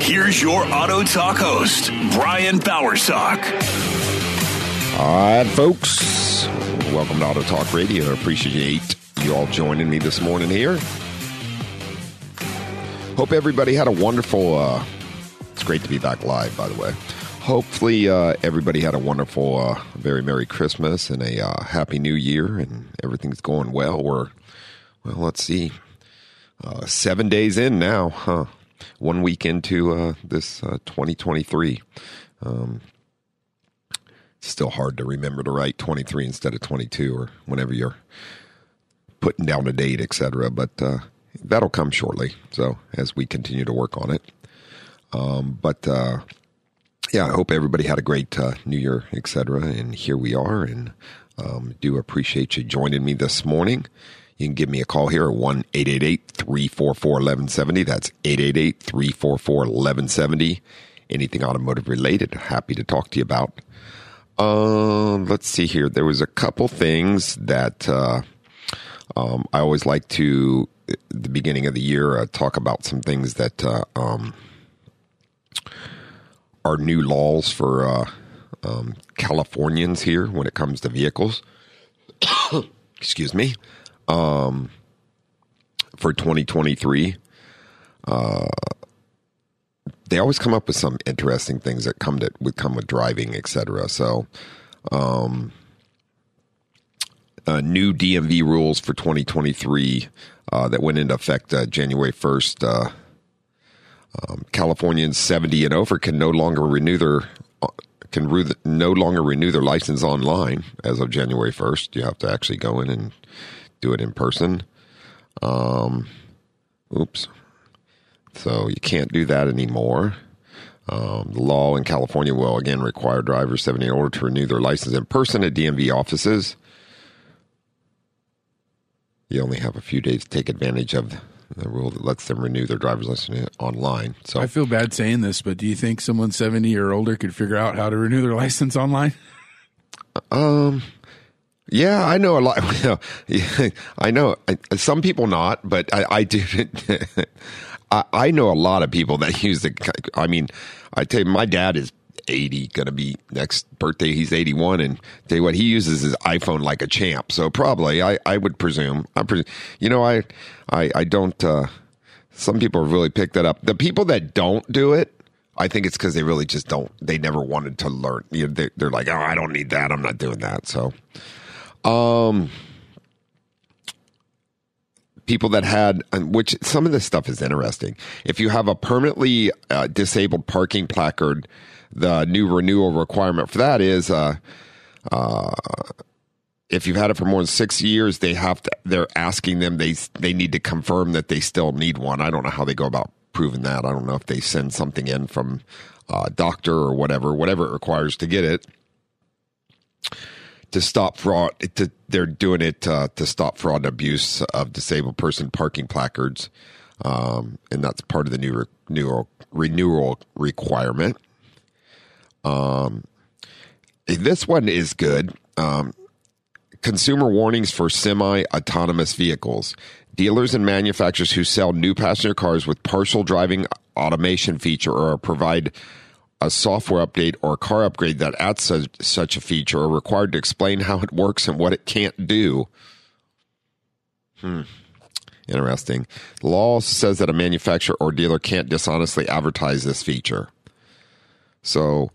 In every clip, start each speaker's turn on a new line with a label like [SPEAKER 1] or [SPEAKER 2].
[SPEAKER 1] here's your Auto Talk host, Brian Bowersock.
[SPEAKER 2] All right, folks. Welcome to Auto Talk Radio. Appreciate you all joining me this morning here. Hope everybody had a wonderful. Uh, it's great to be back live, by the way. Hopefully, uh, everybody had a wonderful, uh, very Merry Christmas and a uh, Happy New Year, and everything's going well. We're, well, let's see, uh, seven days in now, huh? One week into uh, this uh, 2023. Um, still hard to remember to write 23 instead of 22 or whenever you're putting down a date, etc. But uh, that'll come shortly. So as we continue to work on it. Um, but uh, yeah, I hope everybody had a great uh, New Year, etc. And here we are, and um, do appreciate you joining me this morning. You can give me a call here at 1 888 344 1170. That's 888 344 1170. Anything automotive related, happy to talk to you about. Um, let's see here. There was a couple things that uh, um, I always like to, the beginning of the year, uh, talk about some things that uh, um, are new laws for uh, um, Californians here when it comes to vehicles. Excuse me. Um, for 2023. Uh, they always come up with some interesting things that come that would come with driving, etc. So, um, uh, new DMV rules for 2023 uh, that went into effect uh, January 1st. Uh, um, Californians 70 and over can no longer renew their can re- no longer renew their license online as of January 1st. You have to actually go in and do it in person. Um, oops. So you can't do that anymore. Um, the law in California will again require drivers 70 in order to renew their license in person at DMV offices. You only have a few days to take advantage of the rule that lets them renew their driver's license online. So
[SPEAKER 3] I feel bad saying this, but do you think someone 70 or older could figure out how to renew their license online?
[SPEAKER 2] Um, yeah, I know a lot. I know some people not, but I, I do. I, I know a lot of people that use the. I mean, I tell you, my dad is 80, going to be next birthday. He's 81, and tell you what, he uses his iPhone like a champ. So probably, I, I would presume. I presume, you know, I, I, I don't. Uh, some people really picked that up. The people that don't do it, I think it's because they really just don't. They never wanted to learn. You know, they, they're like, oh, I don't need that. I'm not doing that. So, um, people that had, which some of this stuff is interesting. If you have a permanently uh, disabled parking placard, the new renewal requirement for that is, uh, uh, if you've had it for more than six years, they have to. They're asking them. They they need to confirm that they still need one. I don't know how they go about proving that. I don't know if they send something in from a doctor or whatever, whatever it requires to get it to stop fraud. To, they're doing it uh, to stop fraud and abuse of disabled person parking placards, um, and that's part of the new re- new renewal requirement. Um, this one is good. Um, consumer warnings for semi-autonomous vehicles. Dealers and manufacturers who sell new passenger cars with partial driving automation feature or provide a software update or a car upgrade that adds such, such a feature are required to explain how it works and what it can't do. Hmm. Interesting. The law says that a manufacturer or dealer can't dishonestly advertise this feature. So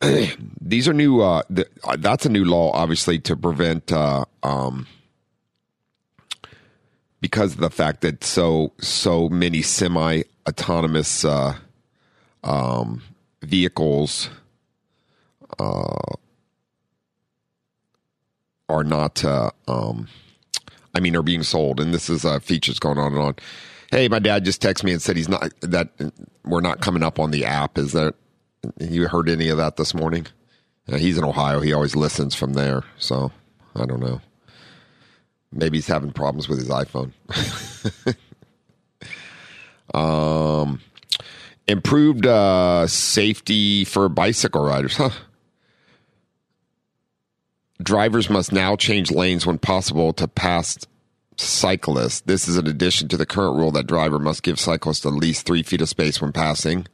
[SPEAKER 2] these are new. Uh, th- that's a new law, obviously, to prevent uh, um, because of the fact that so so many semi autonomous uh, um, vehicles uh, are not. Uh, um, I mean, are being sold, and this is uh, features going on and on. Hey, my dad just texted me and said he's not that we're not coming up on the app. Is that you heard any of that this morning? Uh, he's in Ohio. He always listens from there, so I don't know. Maybe he's having problems with his iPhone. um, improved uh, safety for bicycle riders, huh? Drivers must now change lanes when possible to pass cyclists. This is in addition to the current rule that driver must give cyclists at least three feet of space when passing.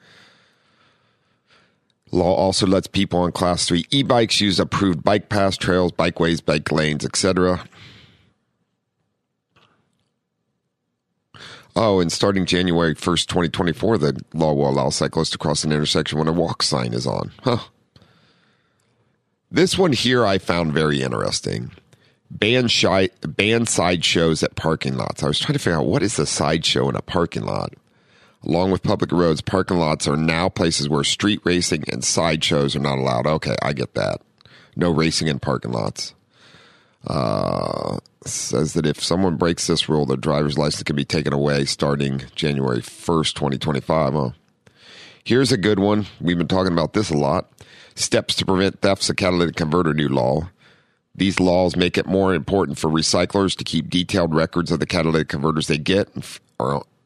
[SPEAKER 2] Law also lets people on class 3 e-bikes use approved bike paths, trails, bikeways, bike lanes, etc. Oh, and starting January 1st, 2024, the law will allow cyclists to cross an intersection when a walk sign is on. Huh. This one here I found very interesting. Ban, shy, ban side shows at parking lots. I was trying to figure out what is a sideshow in a parking lot. Along with public roads, parking lots are now places where street racing and sideshows are not allowed. Okay, I get that. No racing in parking lots. Uh, says that if someone breaks this rule, their driver's license can be taken away starting January 1st, 2025. Huh? Here's a good one. We've been talking about this a lot. Steps to prevent thefts of catalytic converter new law. These laws make it more important for recyclers to keep detailed records of the catalytic converters they get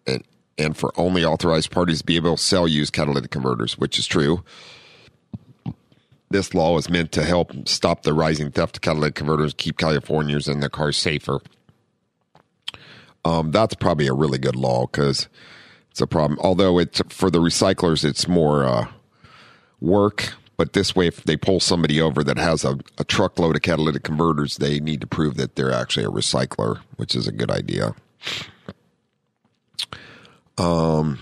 [SPEAKER 2] and, and for only authorized parties to be able to sell used catalytic converters, which is true. This law is meant to help stop the rising theft of catalytic converters, keep Californians and their cars safer. Um, that's probably a really good law because it's a problem. Although it's for the recyclers, it's more uh, work. But this way, if they pull somebody over that has a, a truckload of catalytic converters, they need to prove that they're actually a recycler, which is a good idea. Um.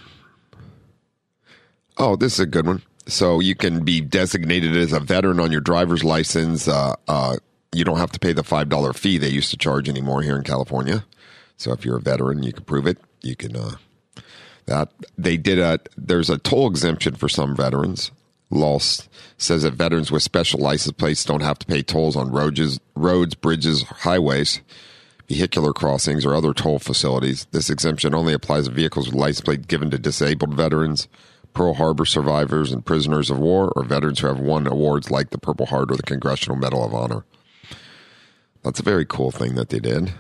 [SPEAKER 2] Oh, this is a good one. So you can be designated as a veteran on your driver's license. Uh, uh, you don't have to pay the five dollar fee they used to charge anymore here in California. So if you're a veteran, you can prove it. You can. Uh, that they did a. There's a toll exemption for some veterans. Law says that veterans with special license plates don't have to pay tolls on roads, roads, bridges, highways, vehicular crossings, or other toll facilities. This exemption only applies to vehicles with license plate given to disabled veterans, Pearl Harbor survivors and prisoners of war, or veterans who have won awards like the Purple Heart or the Congressional Medal of Honor. That's a very cool thing that they did.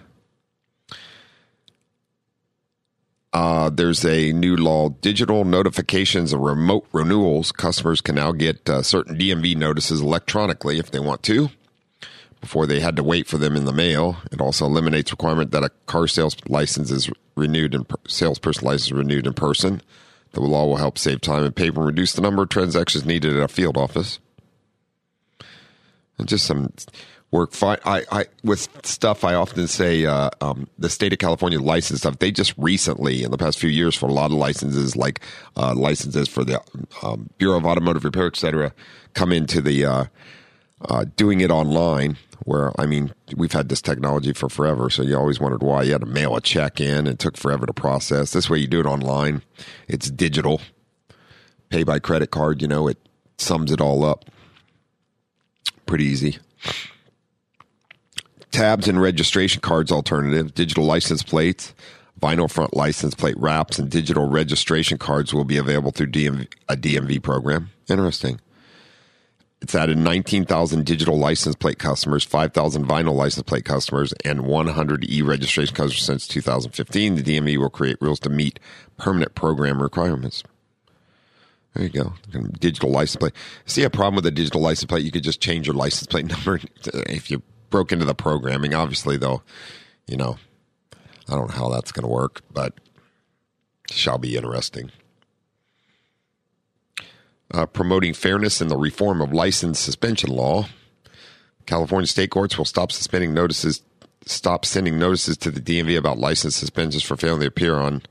[SPEAKER 2] Uh, there's a new law digital notifications of remote renewals. Customers can now get uh, certain DMV notices electronically if they want to. Before they had to wait for them in the mail. It also eliminates requirement that a car sales license is renewed and salesperson license renewed in person. The law will help save time and paper and reduce the number of transactions needed at a field office. And just some work. I, I with stuff. I often say uh, um, the state of California license stuff. They just recently, in the past few years, for a lot of licenses, like uh, licenses for the um, Bureau of Automotive Repair, et cetera, come into the uh, uh, doing it online. Where I mean, we've had this technology for forever, so you always wondered why you had to mail a check in. It took forever to process. This way, you do it online. It's digital. Pay by credit card. You know, it sums it all up. Pretty easy tabs and registration cards alternative, digital license plates, vinyl front license plate wraps, and digital registration cards will be available through DMV, a DMV program. Interesting. It's added 19,000 digital license plate customers, 5,000 vinyl license plate customers, and 100 e registration customers since 2015. The DMV will create rules to meet permanent program requirements. There you go. Digital license plate. See a problem with a digital license plate? You could just change your license plate number if you broke into the programming. Obviously, though, you know, I don't know how that's going to work, but shall be interesting. Uh, promoting fairness in the reform of license suspension law. California state courts will stop suspending notices, stop sending notices to the DMV about license suspensions for failing to appear on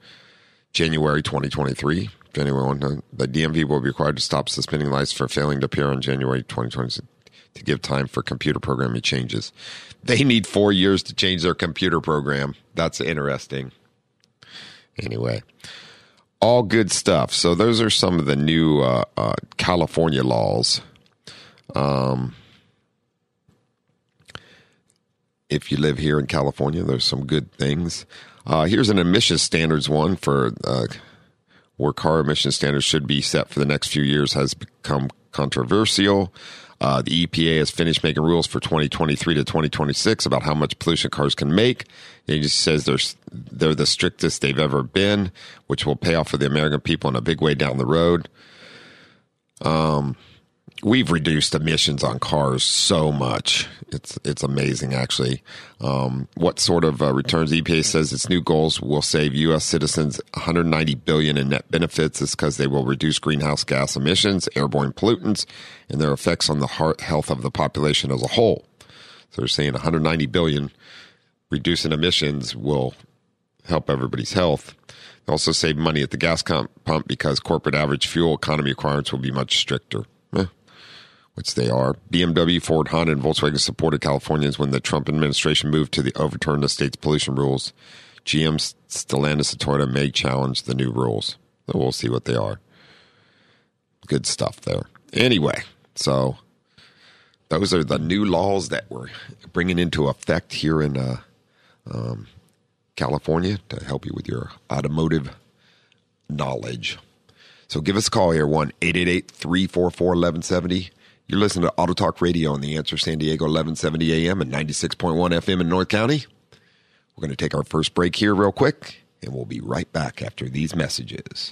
[SPEAKER 2] January 2023. January 1, the DMV will be required to stop suspending license for failing to appear on January 2023 to give time for computer programming changes. They need four years to change their computer program. That's interesting. Anyway, all good stuff. So those are some of the new uh, uh, California laws. Um, if you live here in California, there's some good things. Uh, here's an emissions standards one for uh, where car emission standards should be set for the next few years has become controversial. Uh, the EPA has finished making rules for 2023 to 2026 about how much pollution cars can make. And he says they're they're the strictest they've ever been, which will pay off for the American people in a big way down the road. Um, we've reduced emissions on cars so much. It's it's amazing, actually. Um, what sort of uh, returns EPA says its new goals will save U.S. citizens 190 billion in net benefits is because they will reduce greenhouse gas emissions, airborne pollutants, and their effects on the heart health of the population as a whole. So they're saying 190 billion reducing emissions will help everybody's health. They also save money at the gas pump because corporate average fuel economy requirements will be much stricter. Which they are. BMW, Ford, Honda, and Volkswagen supported Californians when the Trump administration moved to the overturn the state's pollution rules. GM, Stellantis, and Toyota may challenge the new rules. So we'll see what they are. Good stuff there. Anyway, so those are the new laws that we're bringing into effect here in uh, um, California to help you with your automotive knowledge. So give us a call here, 1 888 344 1170. You're listening to Auto Talk Radio on the Answer San Diego, 1170 AM and 96.1 FM in North County. We're going to take our first break here, real quick, and we'll be right back after these messages.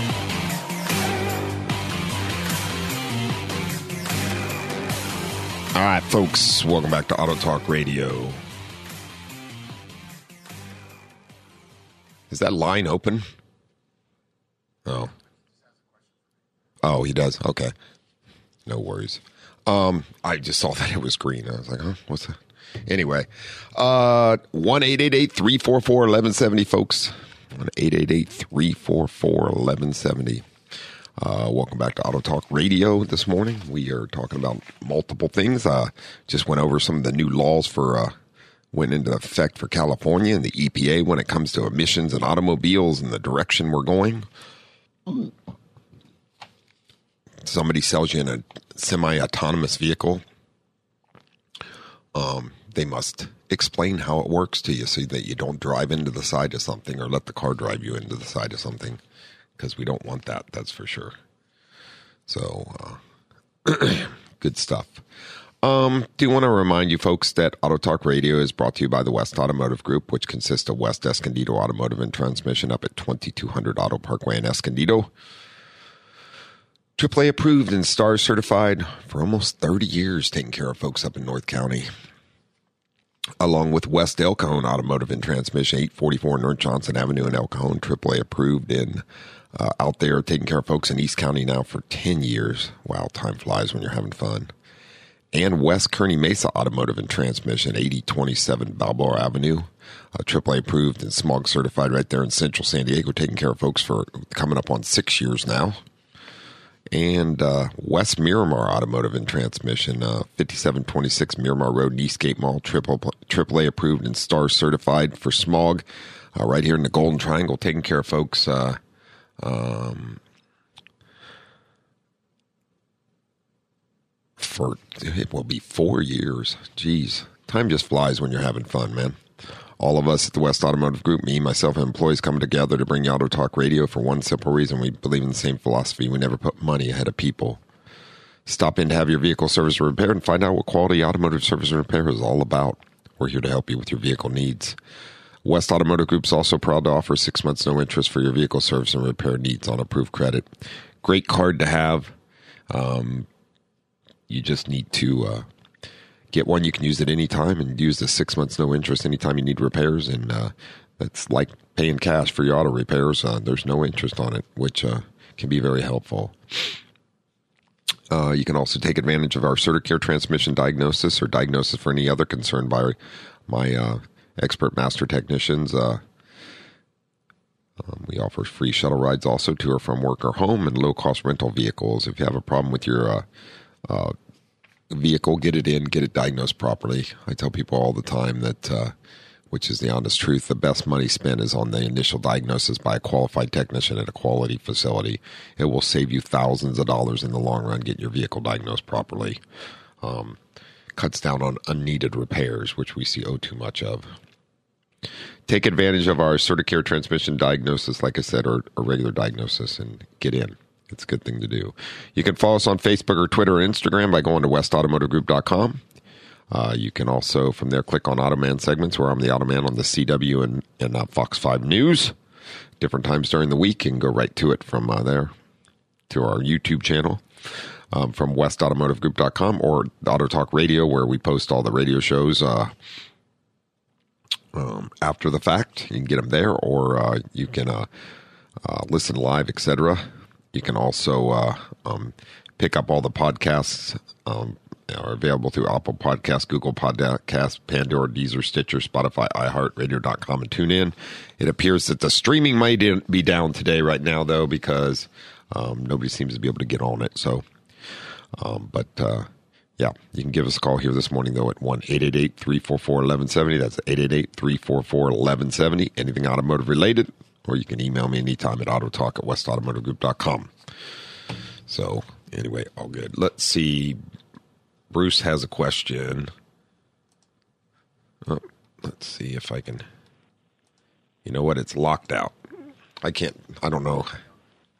[SPEAKER 2] All right, folks, welcome back to Auto Talk Radio. Is that line open? Oh. Oh, he does. Okay. No worries. Um, I just saw that it was green. I was like, huh, what's that? Anyway, uh, 1 344 1170, folks. 1 344 1170. Uh, welcome back to Auto Talk Radio this morning. We are talking about multiple things. Uh, just went over some of the new laws for uh, went into effect for California and the EPA when it comes to emissions and automobiles and the direction we're going. Somebody sells you in a semi-autonomous vehicle. Um, they must explain how it works to you so that you don't drive into the side of something or let the car drive you into the side of something because we don't want that. That's for sure. So, uh, good stuff. Um, do want to remind you folks that Auto Talk Radio is brought to you by the West Automotive Group, which consists of West Escondido Automotive and Transmission up at 2200 Auto Parkway in Escondido. AAA approved and STAR certified for almost 30 years, taking care of folks up in North County. Along with West El Cajon Automotive and Transmission, 844 North Johnson Avenue in El AAA approved in uh, out there taking care of folks in East County now for 10 years. Wow, time flies when you're having fun. And West Kearny Mesa Automotive and Transmission, 8027 Balboa Avenue. Uh, AAA approved and smog certified right there in central San Diego, taking care of folks for coming up on six years now. And uh, West Miramar Automotive and Transmission, uh, 5726 Miramar Road, Eastgate Mall, AAA approved and STAR certified for smog uh, right here in the Golden Triangle, taking care of folks. Uh, um, for it will be four years. Jeez, time just flies when you're having fun, man. All of us at the West Automotive Group, me, myself, and employees coming together to bring you Auto Talk Radio for one simple reason. We believe in the same philosophy. We never put money ahead of people. Stop in to have your vehicle service or repair and find out what quality automotive service and repair is all about. We're here to help you with your vehicle needs. West Automotive Group is also proud to offer six months no interest for your vehicle service and repair needs on approved credit. Great card to have. Um, you just need to uh, get one. You can use it anytime and use the six months no interest anytime you need repairs. And uh, that's like paying cash for your auto repairs. Uh, there's no interest on it, which uh, can be very helpful. Uh, you can also take advantage of our CertiCare transmission diagnosis or diagnosis for any other concern by my uh, expert master technicians. Uh, um, we offer free shuttle rides also to or from work or home and low cost rental vehicles. If you have a problem with your uh, uh, vehicle, get it in, get it diagnosed properly. I tell people all the time that, uh, which is the honest truth, the best money spent is on the initial diagnosis by a qualified technician at a quality facility. It will save you thousands of dollars in the long run getting your vehicle diagnosed properly. Um, cuts down on unneeded repairs, which we see oh too much of. Take advantage of our CertiCare transmission diagnosis, like I said, or a regular diagnosis, and get in. It's a good thing to do. You can follow us on Facebook or Twitter or Instagram by going to westautomotivegroup.com. Uh, you can also, from there, click on Automan segments where I'm the Automan on the CW and, and uh, Fox 5 News. Different times during the week and go right to it from uh, there to our YouTube channel. Um, from westautomotivegroup.com or Auto Talk Radio, where we post all the radio shows uh, um, after the fact. You can get them there, or uh, you can uh, uh, listen live, etc. You can also uh, um, pick up all the podcasts. Um, are available through Apple Podcasts, Google Podcasts, Pandora, Deezer, Stitcher, Spotify, iHeartRadio.com, and TuneIn. It appears that the streaming might be down today, right now, though, because um, nobody seems to be able to get on it. So, um, but uh, yeah, you can give us a call here this morning, though, at 1 888 344 1170. That's 888 344 1170. Anything automotive related, or you can email me anytime at autotalk at westautomotivegroup.com. So, anyway, all good. Let's see. Bruce has a question. Oh, let's see if I can. You know what? It's locked out. I can't. I don't know.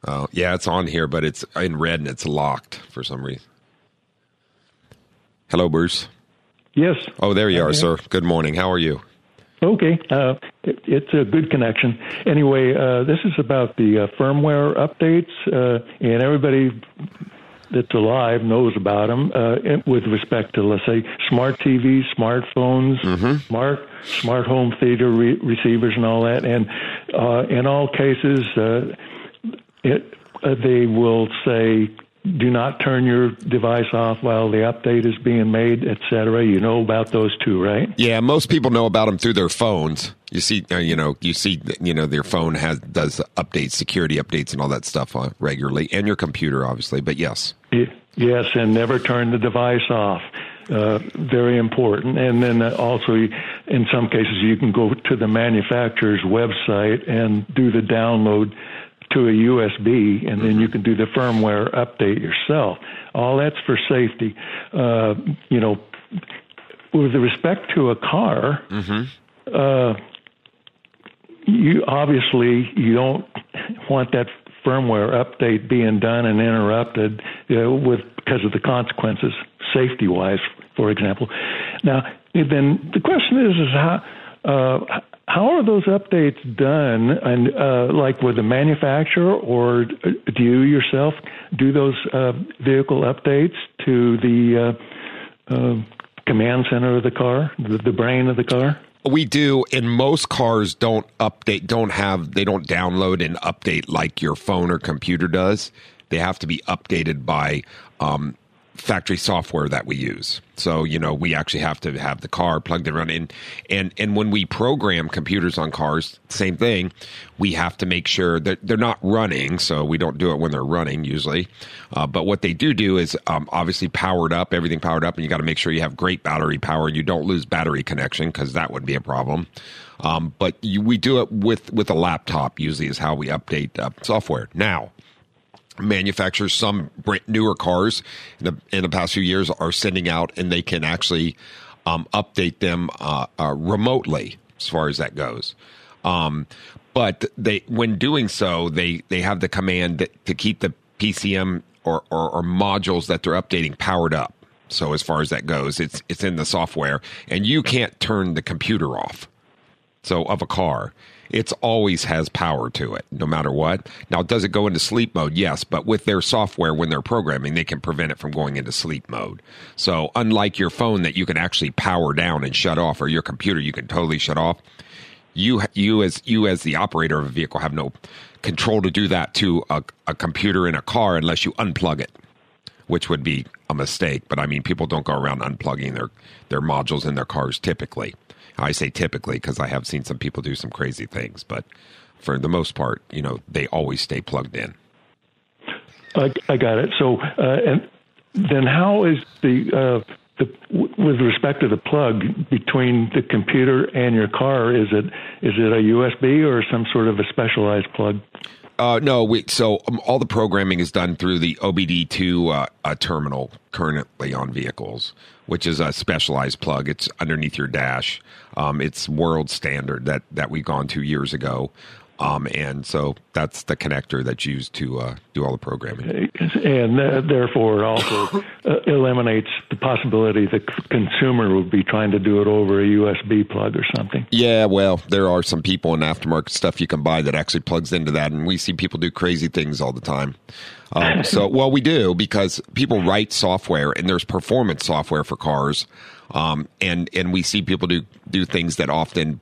[SPEAKER 2] Uh, yeah, it's on here, but it's in red and it's locked for some reason. Hello, Bruce.
[SPEAKER 4] Yes.
[SPEAKER 2] Oh, there you are, sir. Good morning. How are you?
[SPEAKER 4] Okay, uh, it, it's a good connection. Anyway, uh, this is about the uh, firmware updates, uh, and everybody that's alive knows about them uh, with respect to, let's say, smart TVs, smartphones,
[SPEAKER 2] Mm-hmm.
[SPEAKER 4] smart smart home theater re- receivers, and all that. And uh, in all cases, uh, it, uh, they will say, "Do not turn your device off while the update is being made," etc. You know about those two, right?
[SPEAKER 2] Yeah, most people know about them through their phones. You see, uh, you know, you see, you know, their phone has does updates, security updates, and all that stuff uh, regularly, and your computer, obviously. But yes,
[SPEAKER 4] Yes, and never turn the device off. Uh, very important. And then uh, also, in some cases, you can go to the manufacturer's website and do the download to a USB, and then you can do the firmware update yourself. All that's for safety. Uh, you know, with respect to a car, uh, you obviously you don't want that firmware update being done and interrupted uh, with because of the consequences safety wise for example now then the question is is how uh, how are those updates done and uh, like with the manufacturer or do you yourself do those uh, vehicle updates to the uh, uh, command center of the car the, the brain of the car
[SPEAKER 2] we do, and most cars don't update, don't have, they don't download and update like your phone or computer does. They have to be updated by um, factory software that we use. So, you know, we actually have to have the car plugged in running. And and when we program computers on cars, same thing. We have to make sure that they're not running. So we don't do it when they're running usually. Uh, but what they do do is um, obviously powered up, everything powered up, and you got to make sure you have great battery power. and You don't lose battery connection because that would be a problem. Um, but you, we do it with with a laptop. Usually is how we update uh, software. Now, manufacturers, some brand newer cars in the, in the past few years are sending out and they can actually um, update them uh, uh, remotely as far as that goes. Um, but they, when doing so, they, they have the command that, to keep the PCM or, or, or modules that they're updating powered up. So as far as that goes, it's it's in the software, and you can't turn the computer off. So of a car, it's always has power to it, no matter what. Now, does it go into sleep mode? Yes, but with their software, when they're programming, they can prevent it from going into sleep mode. So, unlike your phone that you can actually power down and shut off, or your computer you can totally shut off, you you as you as the operator of a vehicle have no control to do that to a, a computer in a car unless you unplug it, which would be a mistake. But I mean, people don't go around unplugging their their modules in their cars typically. I say typically because I have seen some people do some crazy things, but for the most part, you know, they always stay plugged in.
[SPEAKER 4] I, I got it. So, uh, and then how is the uh, the with respect to the plug between the computer and your car? Is it is it a USB or some sort of a specialized plug?
[SPEAKER 2] Uh, no, we, so um, all the programming is done through the OBD2 uh, terminal currently on vehicles, which is a specialized plug. It's underneath your dash. Um, it's world standard that that we've gone to years ago. Um, and so that's the connector that's used to uh, do all the programming.
[SPEAKER 4] And uh, therefore, it also uh, eliminates the possibility the consumer would be trying to do it over a USB plug or something.
[SPEAKER 2] Yeah, well, there are some people in aftermarket stuff you can buy that actually plugs into that, and we see people do crazy things all the time. Um, so, well, we do because people write software, and there's performance software for cars, um, and and we see people do do things that often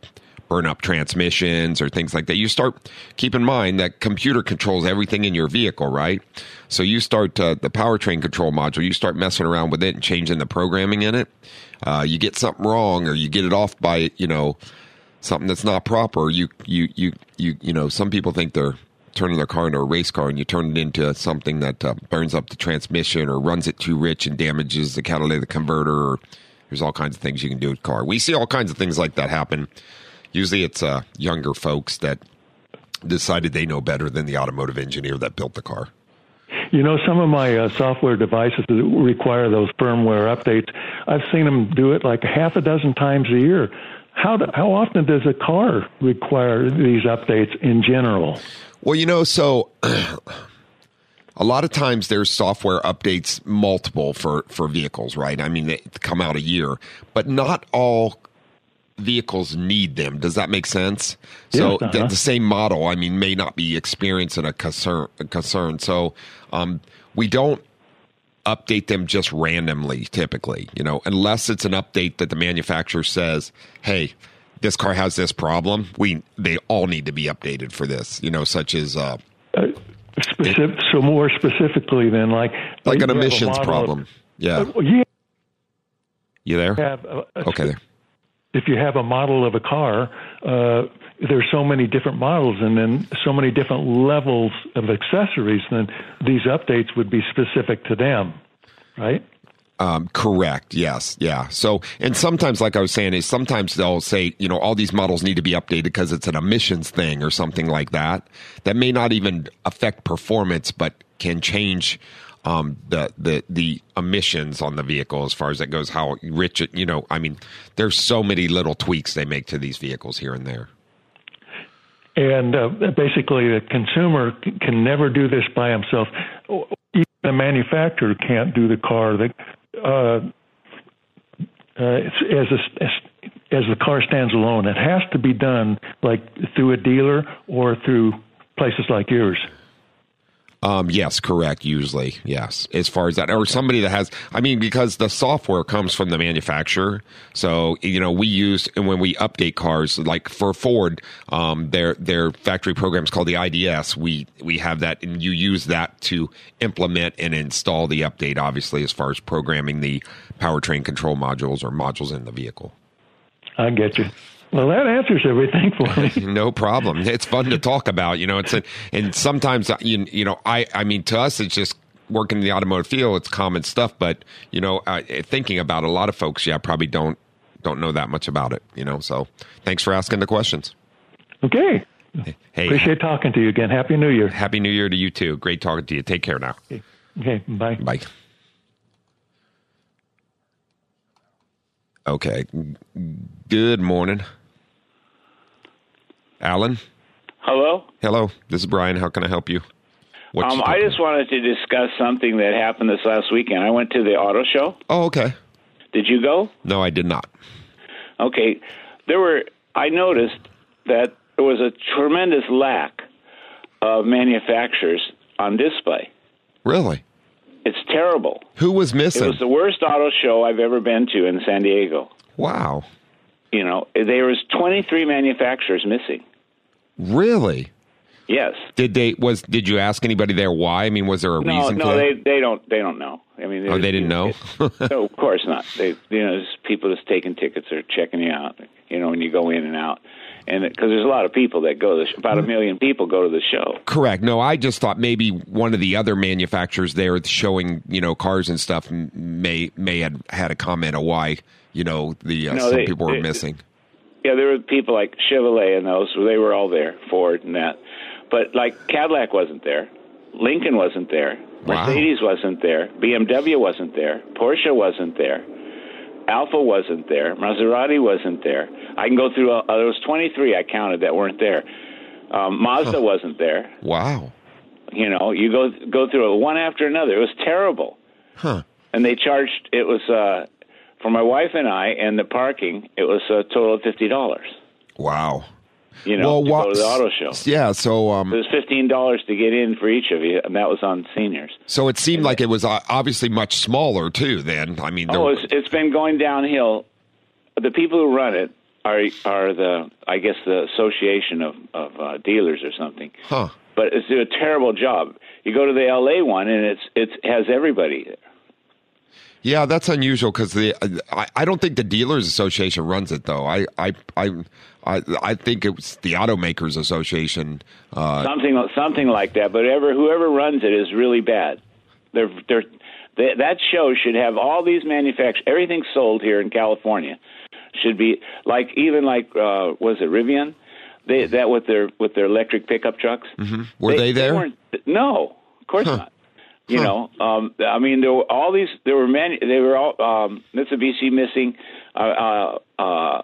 [SPEAKER 2] burn up transmissions or things like that. You start keep in mind that computer controls everything in your vehicle, right? So you start uh, the powertrain control module. You start messing around with it and changing the programming in it. Uh, you get something wrong, or you get it off by you know something that's not proper. You you you you you know some people think they're turning their car into a race car and you turn it into something that uh, burns up the transmission or runs it too rich and damages the catalytic converter or there's all kinds of things you can do with car. We see all kinds of things like that happen Usually it's uh, younger folks that decided they know better than the automotive engineer that built the car.
[SPEAKER 4] You know, some of my uh, software devices that require those firmware updates, I've seen them do it like half a dozen times a year. How, do, how often does a car require these updates in general?
[SPEAKER 2] Well, you know, so a lot of times there's software updates multiple for, for vehicles, right? I mean, they come out a year, but not all vehicles need them. Does that make sense? So uh-huh. the, the, same model, I mean, may not be experiencing a concern. A concern. So um, we don't update them just randomly, typically. You know, unless it's an update that the manufacturer says, "Hey, this car has this problem. We they all need to be updated for this." You know, such as. Uh,
[SPEAKER 4] specific, so more specifically, than like
[SPEAKER 2] like an emissions problem. Of, yeah. Uh, yeah. You there?
[SPEAKER 4] Have a, a,
[SPEAKER 2] okay. There
[SPEAKER 4] if you have a model of a car, uh, there's so many different models and then so many different levels of accessories, then these updates would be specific to them, right?
[SPEAKER 2] Um, correct. Yes. Yeah. So, and sometimes, like I was saying, is sometimes they'll say, you know, all these models need to be updated because it's an emissions thing or something like that. That may not even affect performance, but can change um, the the the emissions on the vehicle as far as that goes. How rich it, you know, I mean, there's so many little tweaks they make to these vehicles here and there.
[SPEAKER 4] And uh, basically, the consumer can never do this by himself. The manufacturer can't do the car. That uh, uh, as a, as as the car stands alone, it has to be done like through a dealer or through places like yours.
[SPEAKER 2] Um, yes, correct. Usually, yes. As far as that, or somebody that has, I mean, because the software comes from the manufacturer. So you know, we use and when we update cars, like for Ford, um, their their factory program is called the IDS. We we have that, and you use that to implement and install the update. Obviously, as far as programming the powertrain control modules or modules in the vehicle.
[SPEAKER 4] I get you. Well, that answers everything for me.
[SPEAKER 2] no problem. It's fun to talk about. You know, it's a, and sometimes uh, you you know I I mean to us it's just working in the automotive field. It's common stuff, but you know, uh, thinking about a lot of folks, yeah, probably don't don't know that much about it. You know, so thanks for asking the questions.
[SPEAKER 4] Okay.
[SPEAKER 2] Hey,
[SPEAKER 4] appreciate talking to you again. Happy New Year.
[SPEAKER 2] Happy New Year to you too. Great talking to you. Take care now.
[SPEAKER 4] Okay. okay bye.
[SPEAKER 2] Bye. Okay. Good morning. Alan?
[SPEAKER 5] Hello?
[SPEAKER 2] Hello. This is Brian. How can I help you?
[SPEAKER 5] Um, I just wanted to discuss something that happened this last weekend. I went to the auto show.
[SPEAKER 2] Oh, okay.
[SPEAKER 5] Did you go?
[SPEAKER 2] No, I did not.
[SPEAKER 5] Okay. There were I noticed that there was a tremendous lack of manufacturers on display.
[SPEAKER 2] Really?
[SPEAKER 5] It's terrible.
[SPEAKER 2] Who was missing?
[SPEAKER 5] It was the worst auto show I've ever been to in San Diego.
[SPEAKER 2] Wow.
[SPEAKER 5] You know, there was 23 manufacturers missing.
[SPEAKER 2] Really?
[SPEAKER 5] Yes.
[SPEAKER 2] Did they was did you ask anybody there why? I mean, was there a
[SPEAKER 5] no,
[SPEAKER 2] reason?
[SPEAKER 5] No, they they don't they don't know. I mean,
[SPEAKER 2] oh, they didn't know.
[SPEAKER 5] no, of course not. They you know, there's people just taking tickets or checking you out. You know, when you go in and out, and because there's a lot of people that go. To the, about a million people go to the show.
[SPEAKER 2] Correct. No, I just thought maybe one of the other manufacturers there showing you know cars and stuff may may had had a comment of why you know the uh,
[SPEAKER 5] no,
[SPEAKER 2] some
[SPEAKER 5] they,
[SPEAKER 2] people were
[SPEAKER 5] they,
[SPEAKER 2] missing.
[SPEAKER 5] Yeah, there were people like Chevrolet and those. They were all there, Ford and that. But like Cadillac wasn't there, Lincoln wasn't there,
[SPEAKER 2] Wow.
[SPEAKER 5] Mercedes wasn't there, BMW wasn't there, Porsche wasn't there, Alfa wasn't there, Maserati wasn't there. I can go through. Uh, there was 23 I counted that weren't there. Um, Mazda wasn't there.
[SPEAKER 2] Wow.
[SPEAKER 5] You know, you go go through it one after another. It was terrible.
[SPEAKER 2] Huh.
[SPEAKER 5] And they charged. It was uh, for my wife and I, and the parking. It was a total of fifty dollars.
[SPEAKER 2] Wow.
[SPEAKER 5] You know,
[SPEAKER 2] well,
[SPEAKER 5] to
[SPEAKER 2] what,
[SPEAKER 5] go to the auto show.
[SPEAKER 2] Yeah. So um,
[SPEAKER 5] It was fifteen dollars to get in for each of you, and that was on seniors.
[SPEAKER 2] so it seemed like it was uh, obviously much smaller too. Then I mean, there,
[SPEAKER 5] Oh, it's, it's been going downhill. The people who run it are are the I guess the association of of uh, dealers or something.
[SPEAKER 2] huh?
[SPEAKER 5] But it's a terrible job. You go to the L.A. one, and it's it's has everybody there.
[SPEAKER 2] Yeah, that's unusual because the I, I don't think the dealers association runs it though. I I I I, I think it was the automakers association. Uh,
[SPEAKER 5] something something like that. But ever whoever runs it is really bad. They're they're they, that show should have all these manufacturers. Everything sold here in California should be like even like uh, was it Rivian? They that with their with their electric pickup trucks.
[SPEAKER 2] Mm-hmm. Were they there?
[SPEAKER 5] weren't- no, of course not. You know, um, I mean, there were all these. There were many. They were all um, Mitsubishi missing. Uh, uh, uh,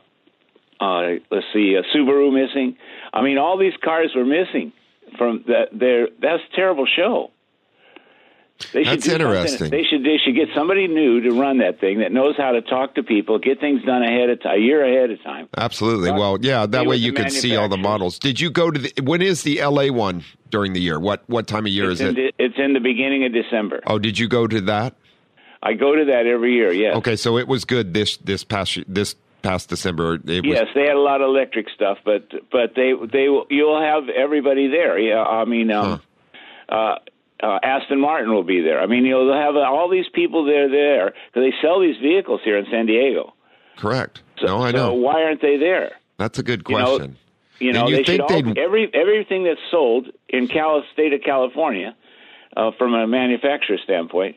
[SPEAKER 5] uh, let's see, uh, Subaru missing. I mean, all these cars were missing from that. There, that's a terrible show. They
[SPEAKER 2] That's interesting.
[SPEAKER 5] They should they should get somebody new to run that thing that knows how to talk to people, get things done ahead of time, a year ahead of time.
[SPEAKER 2] Absolutely.
[SPEAKER 5] Not
[SPEAKER 2] Well, yeah, that way you could see all the models. Did you go to the when is the LA one during the year? What what time of year
[SPEAKER 5] It's
[SPEAKER 2] is it?
[SPEAKER 5] de- it's in the beginning of December.
[SPEAKER 2] Oh, did you go to that?
[SPEAKER 5] I go to that every year. Yes.
[SPEAKER 2] Okay, so it was good this this past this past December. It was
[SPEAKER 5] Yes, they had a lot of electric stuff, but but they they you'll have everybody there. Yeah, I mean, um, uh, uh, Aston Martin will be there. I mean, you'll have all these people there there because they sell these vehicles here in San Diego.
[SPEAKER 2] correct.
[SPEAKER 5] So,
[SPEAKER 2] no, I
[SPEAKER 5] so
[SPEAKER 2] know.
[SPEAKER 5] why aren't they there?
[SPEAKER 2] That's a good
[SPEAKER 5] you know,
[SPEAKER 2] question.
[SPEAKER 5] You know,
[SPEAKER 2] you
[SPEAKER 5] they should all,
[SPEAKER 2] they'd-
[SPEAKER 5] every everything that's sold in Cal state of California, uh, from a manufacturer standpoint,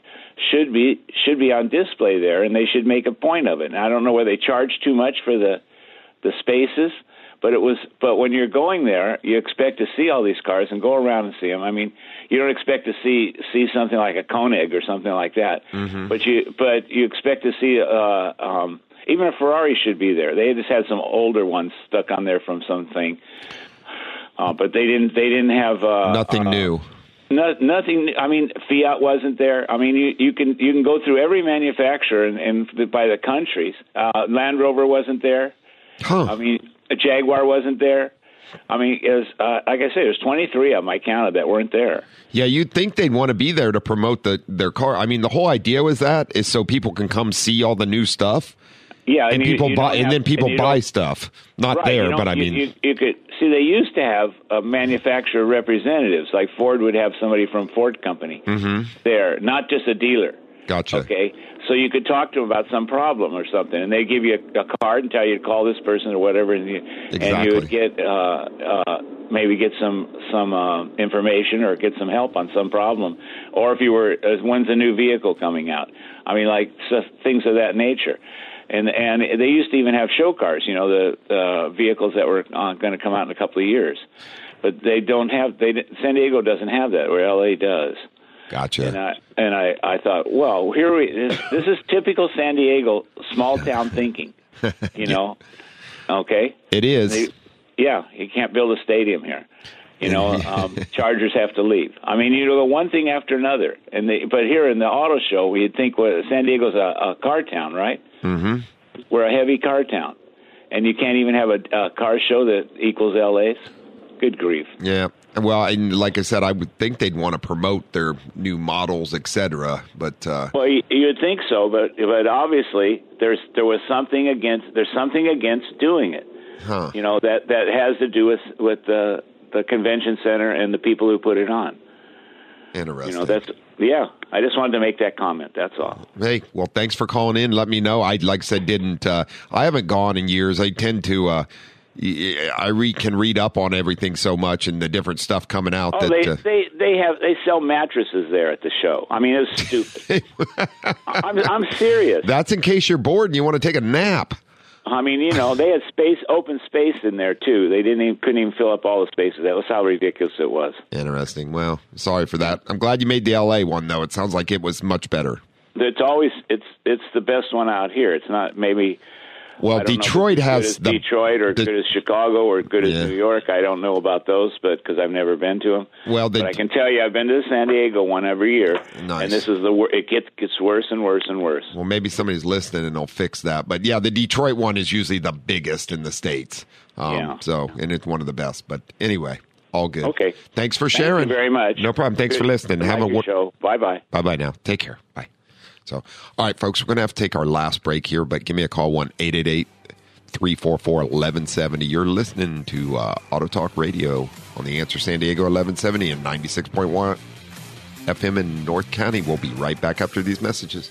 [SPEAKER 5] should be should be on display there, and they should make a point of it. And I don't know whether they charge too much for the the spaces, but it was. But when you're going there, you expect to see all these cars and go around and see them. I mean, you don't expect to see see something like a Koenig or something like that, but you but you expect to see. Uh, um, even a Ferrari should be there. They just had some older ones stuck on there from something, uh, but they didn't. They didn't have uh,
[SPEAKER 2] Nothing
[SPEAKER 5] uh,
[SPEAKER 2] new.
[SPEAKER 5] no, nothing. I mean, Fiat wasn't there. I mean, you, you can you can go through every manufacturer and, and the, by the countries. Uh, Land Rover wasn't there.
[SPEAKER 2] Huh.
[SPEAKER 5] I mean, a Jaguar wasn't there. I mean, it was, uh, like I said, there's 23 of them I counted that weren't there.
[SPEAKER 2] Yeah, you'd think they'd want to be there to promote the their car. I mean, the whole idea was that is so people can come see all the new stuff.
[SPEAKER 5] Yeah,
[SPEAKER 2] and,
[SPEAKER 5] you-
[SPEAKER 2] people
[SPEAKER 5] you
[SPEAKER 2] buy,
[SPEAKER 5] don't
[SPEAKER 2] and then people
[SPEAKER 5] and
[SPEAKER 2] buy stuff. Not
[SPEAKER 5] Right,
[SPEAKER 2] there, but I
[SPEAKER 5] you-
[SPEAKER 2] mean,
[SPEAKER 5] you, could see they used to have uh, manufacturer representatives, like Ford would have somebody from Ford Company
[SPEAKER 2] hmm
[SPEAKER 5] there, not just a dealer.
[SPEAKER 2] gotcha.
[SPEAKER 5] Okay, so you could talk to them about some problem or something, and they give you a, a card and tell you to call this person or whatever, and you, and you would get uh, uh, maybe get some some uh, information or get some help on some problem, or if you were uh, when's a new vehicle coming out. I mean, like so, things of that nature. And and they used to even have show cars, you know, the uh, vehicles that were uh, going to come out in a couple of years, but they don't have. They San Diego doesn't have that, where LA does.
[SPEAKER 2] Gotcha.
[SPEAKER 5] And I and I, I thought, well, here we this, this is typical San Diego small town thinking, you know. Okay.
[SPEAKER 2] It is.
[SPEAKER 5] They, yeah, you can't build a stadium here. You know, um, Chargers have to leave. I mean, you know, one thing after another. And they, but here in the auto show, you'd think well, San Diego's a, a car town, right?
[SPEAKER 2] Mm-hmm.
[SPEAKER 5] We're a heavy car town, and you can't even have a, a car show that equals LA's. Good grief.
[SPEAKER 2] Yeah. Well, and like I said, I would think they'd want to promote their new models, etc. But uh,
[SPEAKER 5] Well, you- you'd think so, but but obviously there's there was something against there's something against doing it.
[SPEAKER 2] huh?
[SPEAKER 5] You know that that has to do with with the the convention center and the people who put it on.
[SPEAKER 2] Interesting.
[SPEAKER 5] You know that's yeah. I just wanted to make that comment. That's all.
[SPEAKER 2] Hey, well, thanks for calling in. Let me know. I like I said, didn't. Uh, I haven't gone in years. I tend to. Uh, I read can read up on everything so much and the different stuff coming out
[SPEAKER 5] Oh,
[SPEAKER 2] that.
[SPEAKER 5] they
[SPEAKER 2] uh,
[SPEAKER 5] they they have they sell mattresses there at the show. I mean, it's stupid. I'm I'm serious.
[SPEAKER 2] that's in case you're bored and you want to take a nap.
[SPEAKER 5] I mean, you know, they had space, open space in there too. They didn't even couldn't even fill up all the spaces. That was how ridiculous it was.
[SPEAKER 2] Interesting. Well, sorry for that. I'm glad you made the LA one though. It sounds like it was much better.
[SPEAKER 5] It's always it's it's the best one out here. It's not maybe.
[SPEAKER 2] Well,
[SPEAKER 5] I don't know if
[SPEAKER 2] Detroit has
[SPEAKER 5] as
[SPEAKER 2] the
[SPEAKER 5] Detroit or
[SPEAKER 2] the-
[SPEAKER 5] good as Chicago or good
[SPEAKER 2] Yeah.
[SPEAKER 5] as New York. I don't know about those, but because I've never been to them.
[SPEAKER 2] Well, the-
[SPEAKER 5] but I can tell you, I've been to the San Diego one every year,
[SPEAKER 2] Nice.
[SPEAKER 5] and this is the it gets gets worse and worse and worse.
[SPEAKER 2] Well, maybe somebody's listening and they'll fix that. But yeah, the Detroit one is usually the biggest in the states. Um,
[SPEAKER 5] Yeah.
[SPEAKER 2] So, and it's one of the best. But anyway, all good.
[SPEAKER 5] Okay.
[SPEAKER 2] Thanks for
[SPEAKER 5] Thank you
[SPEAKER 2] sharing.
[SPEAKER 5] very much.
[SPEAKER 2] No problem. Thanks for listening.
[SPEAKER 5] good
[SPEAKER 2] Have a wo-
[SPEAKER 5] show. Bye bye.
[SPEAKER 2] Bye bye now. Take care. Bye. So, all right, folks, we're going to have to take our last break here, but give me a call 1 888 344 1170. You're listening to uh, Auto Talk Radio on the Answer San Diego 1170 and 96.1 FM in North County. We'll be right back after these messages.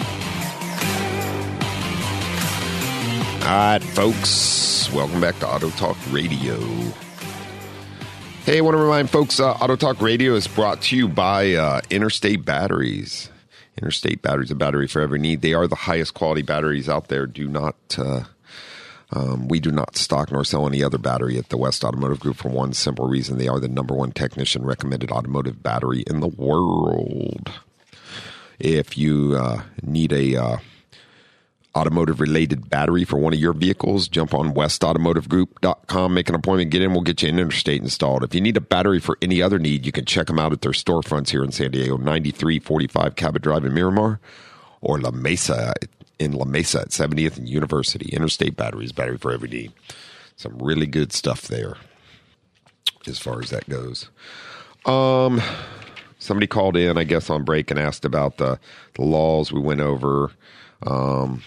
[SPEAKER 2] All right, folks, welcome back to Auto Talk Radio. Hey, I want to remind folks uh, Auto Talk Radio is brought to you by uh, Interstate Batteries. Interstate Batteries, a battery for every need. They are the highest quality batteries out there. Do not, uh, um, we do not stock nor sell any other battery at the West Automotive Group for one simple reason. They are the number one technician recommended automotive battery in the world. If you uh, need a uh, automotive related battery for one of your vehicles, jump on westautomotivegroup.com, make an appointment, get in, we'll get you an interstate installed. If you need a battery for any other need, you can check them out at their storefronts here in San Diego, 9345 Cabot Drive in Miramar, or La Mesa in La Mesa at 70th and University. Interstate batteries, battery for every need. Some really good stuff there as far as that goes. Um, somebody called in, I guess, on break and asked about the, the laws we went over. Um,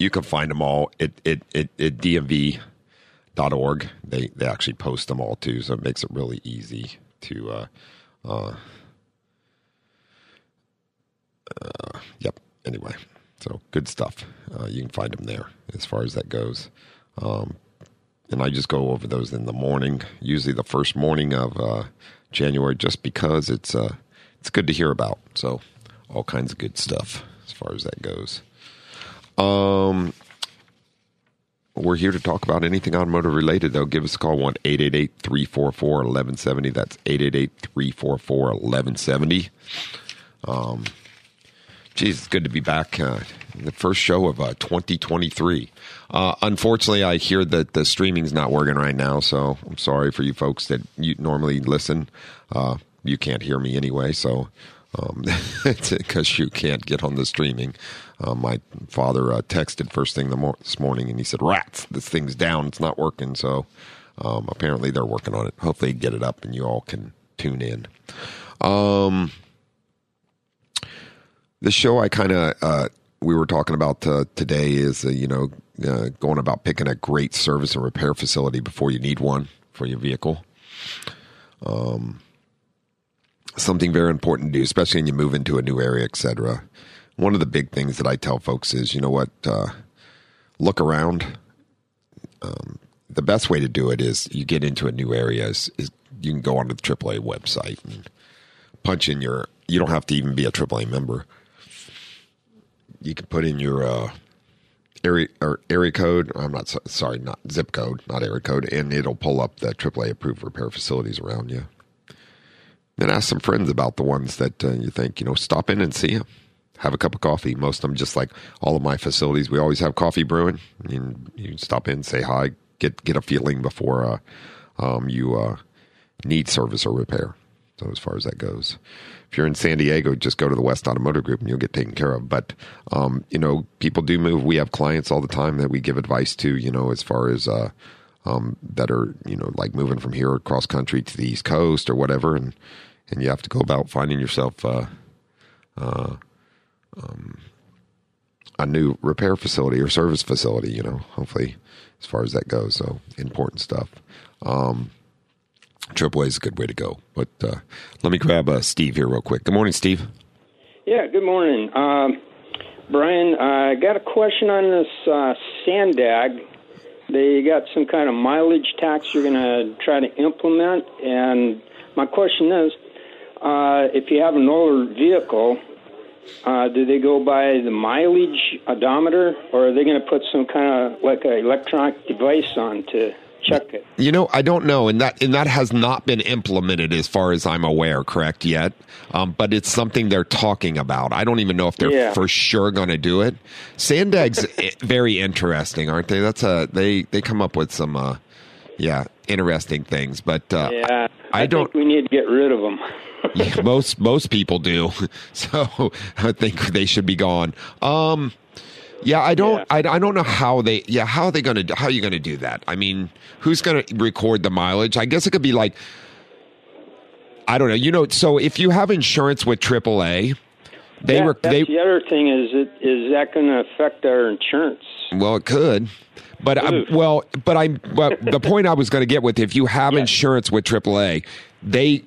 [SPEAKER 2] you can find them all at, at, at, at dmv.org. They, they actually post them all too, so it makes it really easy to, uh, uh, uh, yep. Anyway, so good stuff. Uh, you can find them there as far as that goes. Um, and I just go over those in the morning, usually the first morning of uh, January, just because it's uh, it's good to hear about. So all kinds of good stuff as far as that goes. Um, we're here to talk about anything automotive related, though. Give us a call, 1 888 344 1170. That's 888 344 1170. Um, geez, it's good to be back. Uh, the first show of uh, 2023. Uh, unfortunately, I hear that the streaming's not working right now, so I'm sorry for you folks that you normally listen. Uh, you can't hear me anyway, so because um, you can't get on the streaming. Uh, my father uh, texted first thing mor- this morning and he said, Rats, this thing's down. It's not working. So um, apparently they're working on it. Hopefully, get it up and you all can tune in. Um, the show I kind of uh, we were talking about uh, today is uh, you know uh, going about picking a great service and repair facility before you need one for your vehicle. Um, something very important to do, especially when you move into a new area, etc. One of the big things that I tell folks is, you know what, uh, look around. Um, the best way to do it is you get into a new area is, is you can go onto the AAA website and punch in your. You don't have to even be a AAA member. You can put in your uh, area or area code. I'm not sorry, not zip code, not area code, and it'll pull up the AAA approved repair facilities around you and ask some friends about the ones that uh, you think, you know, stop in and see them. Have a cup of coffee. Most of them, just like all of my facilities, we always have coffee brewing. You stop in, say hi, get get a feeling before uh, um, you uh, need service or repair. So as far as that goes, if you're in San Diego, just go to the West Automotive Group and you'll get taken care of. But um, you know, people do move. We have clients all the time that we give advice to. You know, as far as uh, um, that are you know like moving from here across country to the East Coast or whatever, and and you have to go about finding yourself uh, uh, um, a new repair facility or service facility. You know, hopefully, as far as that goes. So important stuff. Um, AAA is a good way to go. But uh, let me grab uh, Steve here real quick. Good morning, Steve.
[SPEAKER 6] Yeah, good morning. Um, Brian, I got a question on this uh, Sandag. They got some kind of mileage tax you're going to try to implement. And my question is uh, if you have an older vehicle, uh, do they go by the mileage odometer, or are they going to put some kind of like an electronic device on to check it?
[SPEAKER 2] You know, I don't know, and that and that has not been implemented as far as I'm aware, correct yet. Um, but it's something they're talking about. I don't even know if they're yeah. for sure going to do it. Sandag's very interesting, aren't they? That's a they they come up with some. Uh, yeah, interesting things, but uh,
[SPEAKER 6] yeah, I,
[SPEAKER 2] I, don't.
[SPEAKER 6] we need to get rid of them.
[SPEAKER 2] yeah, most most people do. So I think they should be gone. Um, yeah, I don't. Yeah. I, I don't know how they. Yeah, how are they going to? How are you going to do that? I mean, who's going to record the mileage? I guess it could be like. I don't know. You know, so if you have insurance with AAA, they were. They,
[SPEAKER 6] the other thing is it is that going to affect our insurance?
[SPEAKER 2] Well, it could. But I, well, but I. But the point I was going to get with if you have yeah. insurance with AAA, they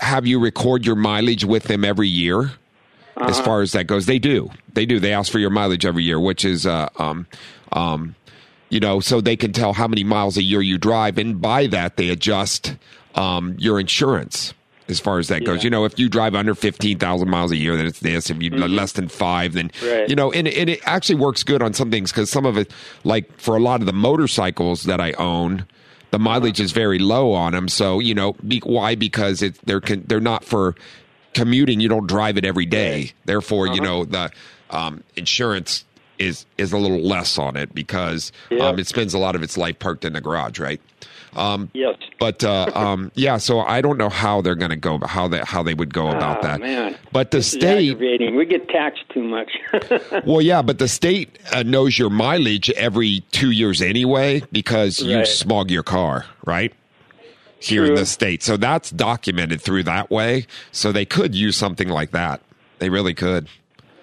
[SPEAKER 2] have you record your mileage with them every year. Uh-huh. As far as that goes, they do. They do. They ask for your mileage every year, which is, uh, um, um, you know, so they can tell how many miles a year you drive, and by that they adjust um, your insurance as far as that yeah. goes. You know, if you drive under 15,000 miles a year, then it's this. If you mm-hmm. less than five, then, right. you know, and, and it actually works good on some things because some of it, like for a lot of the motorcycles that I own, the mileage is very low on them. So, you know, be, why? Because it, they're, they're not for commuting. You don't drive it every day. Therefore, uh-huh. you know, the um, insurance is, is a little less on it because yep. um, it spends a lot of its life parked in the garage, right?
[SPEAKER 6] Um, yes.
[SPEAKER 2] But uh, um, yeah, so I don't know how they're going to go, how they how they would go about
[SPEAKER 6] oh,
[SPEAKER 2] that.
[SPEAKER 6] Man.
[SPEAKER 2] But the
[SPEAKER 6] this
[SPEAKER 2] state,
[SPEAKER 6] we get taxed too much.
[SPEAKER 2] well, yeah, but the state uh, knows your mileage every two years anyway because you right. smog your car, right? Here True. in the state, so that's documented through that way. So they could use something like that. They really could.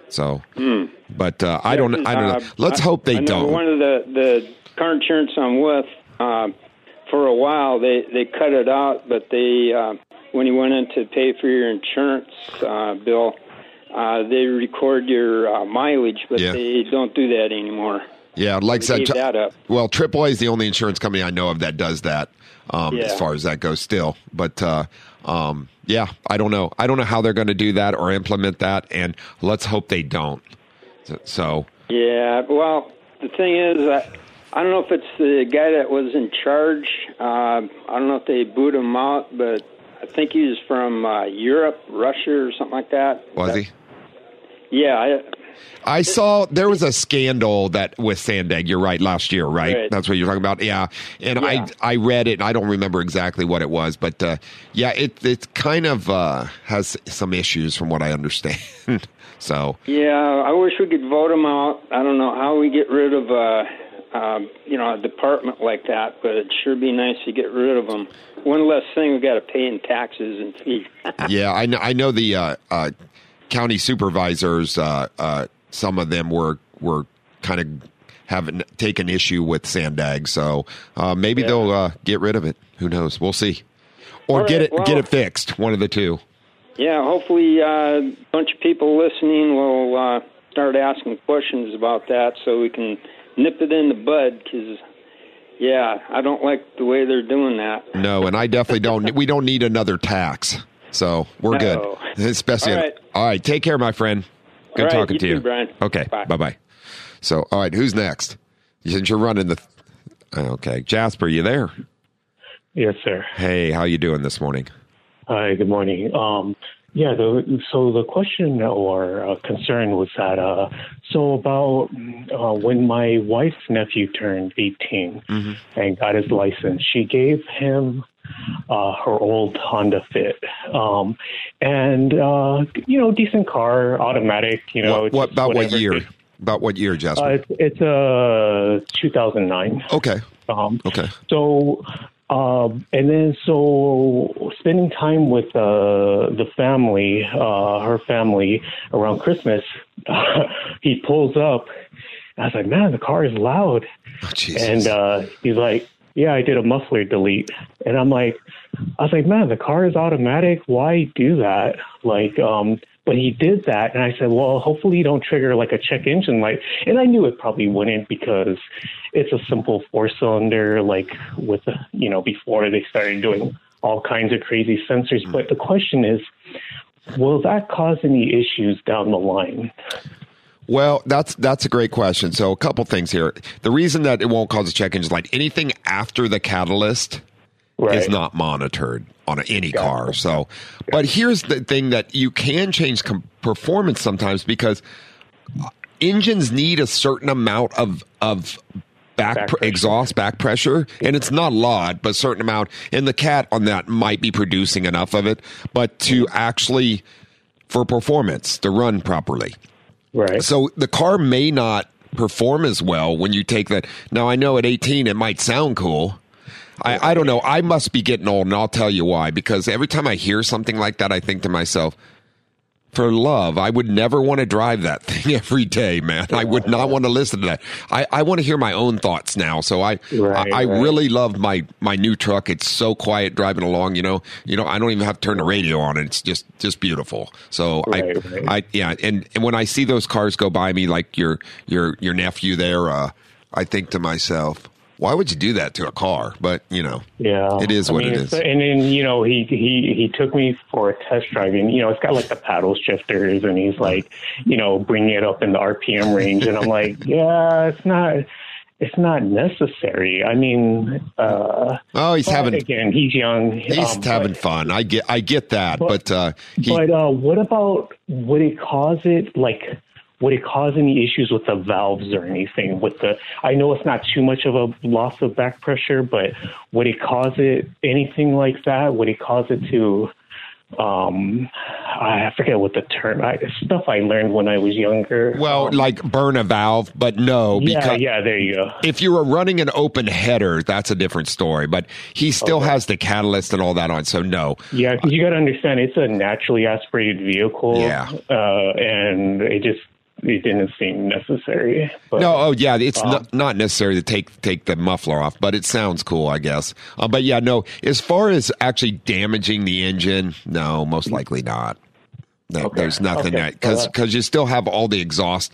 [SPEAKER 2] So,
[SPEAKER 6] mm.
[SPEAKER 2] but uh, I don't. I don't know. Uh, Let's hope they don't.
[SPEAKER 6] One of the the car insurance I'm with. Uh, for a while they they cut it out, but they uh, when you went in to pay for your insurance uh, bill, uh, they record your uh, mileage, but
[SPEAKER 2] yeah.
[SPEAKER 6] they don't do that anymore.
[SPEAKER 2] Yeah, like I said,
[SPEAKER 6] that up.
[SPEAKER 2] well, AAA is the only insurance company I know of that does that. Um,
[SPEAKER 6] Yeah.
[SPEAKER 2] As far as that goes, still, but uh, um, yeah, I don't know. I don't know how they're going to do that or implement that, and let's hope they don't. So, so
[SPEAKER 6] Yeah, well, the thing is, I, don't know if it's the guy that was in charge. Uh, I don't know if they boot him out, but I think he was from uh, Europe, Russia, or something like that.
[SPEAKER 2] was he?
[SPEAKER 6] Yeah, I,
[SPEAKER 2] I saw there was a scandal that with Sandag. You're right, last year, right?
[SPEAKER 6] Right.
[SPEAKER 2] That's what you're talking about. Yeah, and
[SPEAKER 6] Yeah.
[SPEAKER 2] I I read it, and I don't remember exactly what it was, but uh, yeah, it it kind of uh, has some issues from what I understand. so
[SPEAKER 6] yeah. I wish we could vote him out. I don't know how we get rid of, uh, um, you know, a department like that, but it'd sure be nice to get rid of them. One less thing we got to pay in taxes and fees.
[SPEAKER 2] yeah, I know. I know the uh, uh, county supervisors. Uh, uh, some of them were were kind of having taken issue with Sandag, so uh, maybe
[SPEAKER 6] Yeah.
[SPEAKER 2] they'll uh, get rid of it. Who knows? We'll see, or get it get it fixed. One of the two.
[SPEAKER 6] Yeah, hopefully uh, a bunch of people listening will uh, start asking questions about that so we can nip it in the bud because, yeah, I don't like the way they're doing that.
[SPEAKER 2] No, and I definitely don't. We don't need another tax, so we're
[SPEAKER 6] No.
[SPEAKER 2] good. Especially,
[SPEAKER 6] All right.
[SPEAKER 2] all right. Take care, my friend. Good
[SPEAKER 6] All right,
[SPEAKER 2] talking
[SPEAKER 6] you
[SPEAKER 2] to
[SPEAKER 6] too,
[SPEAKER 2] you,
[SPEAKER 6] Brian.
[SPEAKER 2] Okay,
[SPEAKER 6] Bye.
[SPEAKER 2] bye bye. So, all right, who's next? Since you're running the, okay, Jasper, you there?
[SPEAKER 7] Yes, sir.
[SPEAKER 2] Hey, how you doing this morning?
[SPEAKER 7] Hi, good morning. Um, yeah, the, so the question or uh, concern was that, uh, so about uh, when my wife's nephew turned 18 and got his license, she gave him uh, her old Honda Fit. Um, and, uh, you know, decent car, automatic, you know.
[SPEAKER 2] what, what about what year?
[SPEAKER 7] it-
[SPEAKER 2] About what year, Jasper?
[SPEAKER 7] Uh, it's it's a 2009.
[SPEAKER 2] okay,
[SPEAKER 7] Um,
[SPEAKER 2] okay.
[SPEAKER 7] so, um, and then so spending time with uh, the family, uh, her family around Christmas, he pulls up. I was like, man, the car is loud.
[SPEAKER 2] Oh.
[SPEAKER 7] And uh, he's like, yeah, I did a muffler delete. And I'm like, I was like, man, the car is automatic. Why do that? Like, um, but he did that. And I said, well, hopefully you don't trigger like a check engine light. And I knew it probably wouldn't because it's a simple four cylinder, like with, you know, before they started doing all kinds of crazy sensors. Mm-hmm. But the question is, will that cause any issues down the line?
[SPEAKER 2] Well, that's that's a great question. So, a couple things here. The reason that it won't cause a check engine light, anything after the catalyst is not monitored on any car. So, but here's the thing that you can change com- performance sometimes because engines need a certain amount of of back, pr- exhaust back pressure and it's not a lot but a certain amount and the cat on that might be producing enough of it but to actually for performance to run properly
[SPEAKER 7] Right.
[SPEAKER 2] so the car may not perform as well when you take that. Now I know at 18 it might sound cool. I, I don't know. I must be getting old, and I'll tell you why. Because every time I hear something like that, I think to myself, for love, I would never want to drive that thing every day, man. I would not want to listen to that. I, I want to hear my own thoughts now. So I
[SPEAKER 7] Right,
[SPEAKER 2] I, I
[SPEAKER 7] right.
[SPEAKER 2] really love my my new truck. It's so quiet driving along. You know, you know, I don't even have to turn the radio on. It's just just beautiful. So
[SPEAKER 7] Right,
[SPEAKER 2] I. I yeah, and, and when I see those cars go by me, like your your your nephew there, uh, I think to myself, why would you do that to a car? But you know,
[SPEAKER 7] Yeah,
[SPEAKER 2] it is
[SPEAKER 7] I
[SPEAKER 2] what
[SPEAKER 7] mean, it's-
[SPEAKER 2] is.
[SPEAKER 7] And then you know he he he took me for a test drive, and you know it's got like the paddle shifters, and he's like, you know, bringing it up in the RPM range, and I'm like, yeah, it's not. It's not necessary. I mean, uh,
[SPEAKER 2] Oh, he's having
[SPEAKER 7] again. He's young.
[SPEAKER 2] he's
[SPEAKER 7] um,
[SPEAKER 2] having fun. I get I get that, but, uh, he,
[SPEAKER 7] but uh, what about would it cause it like would it cause any issues with the valves or anything with the I know it's not too much of a loss of back pressure, but would it cause it anything like that? Would it cause it to um I forget what the term I, stuff I learned when I was younger.
[SPEAKER 2] well, like burn a valve, but no,
[SPEAKER 7] yeah,
[SPEAKER 2] because
[SPEAKER 7] yeah, there you go.
[SPEAKER 2] if you were running an open header, that's a different story. But he still has the catalyst and all that on, so no.
[SPEAKER 7] Yeah, 'cause you got to understand it's a naturally aspirated vehicle.
[SPEAKER 2] Yeah.
[SPEAKER 7] uh, and it just it didn't seem necessary. But,
[SPEAKER 2] no, oh yeah, it's
[SPEAKER 7] um,
[SPEAKER 2] not, not necessary to take take the muffler off, but it sounds cool, I guess. Uh, but yeah, no. As far as actually damaging the engine, no, most likely not. No, There's nothing
[SPEAKER 7] Okay.
[SPEAKER 2] that because
[SPEAKER 7] Well,
[SPEAKER 2] because you still have all the exhaust.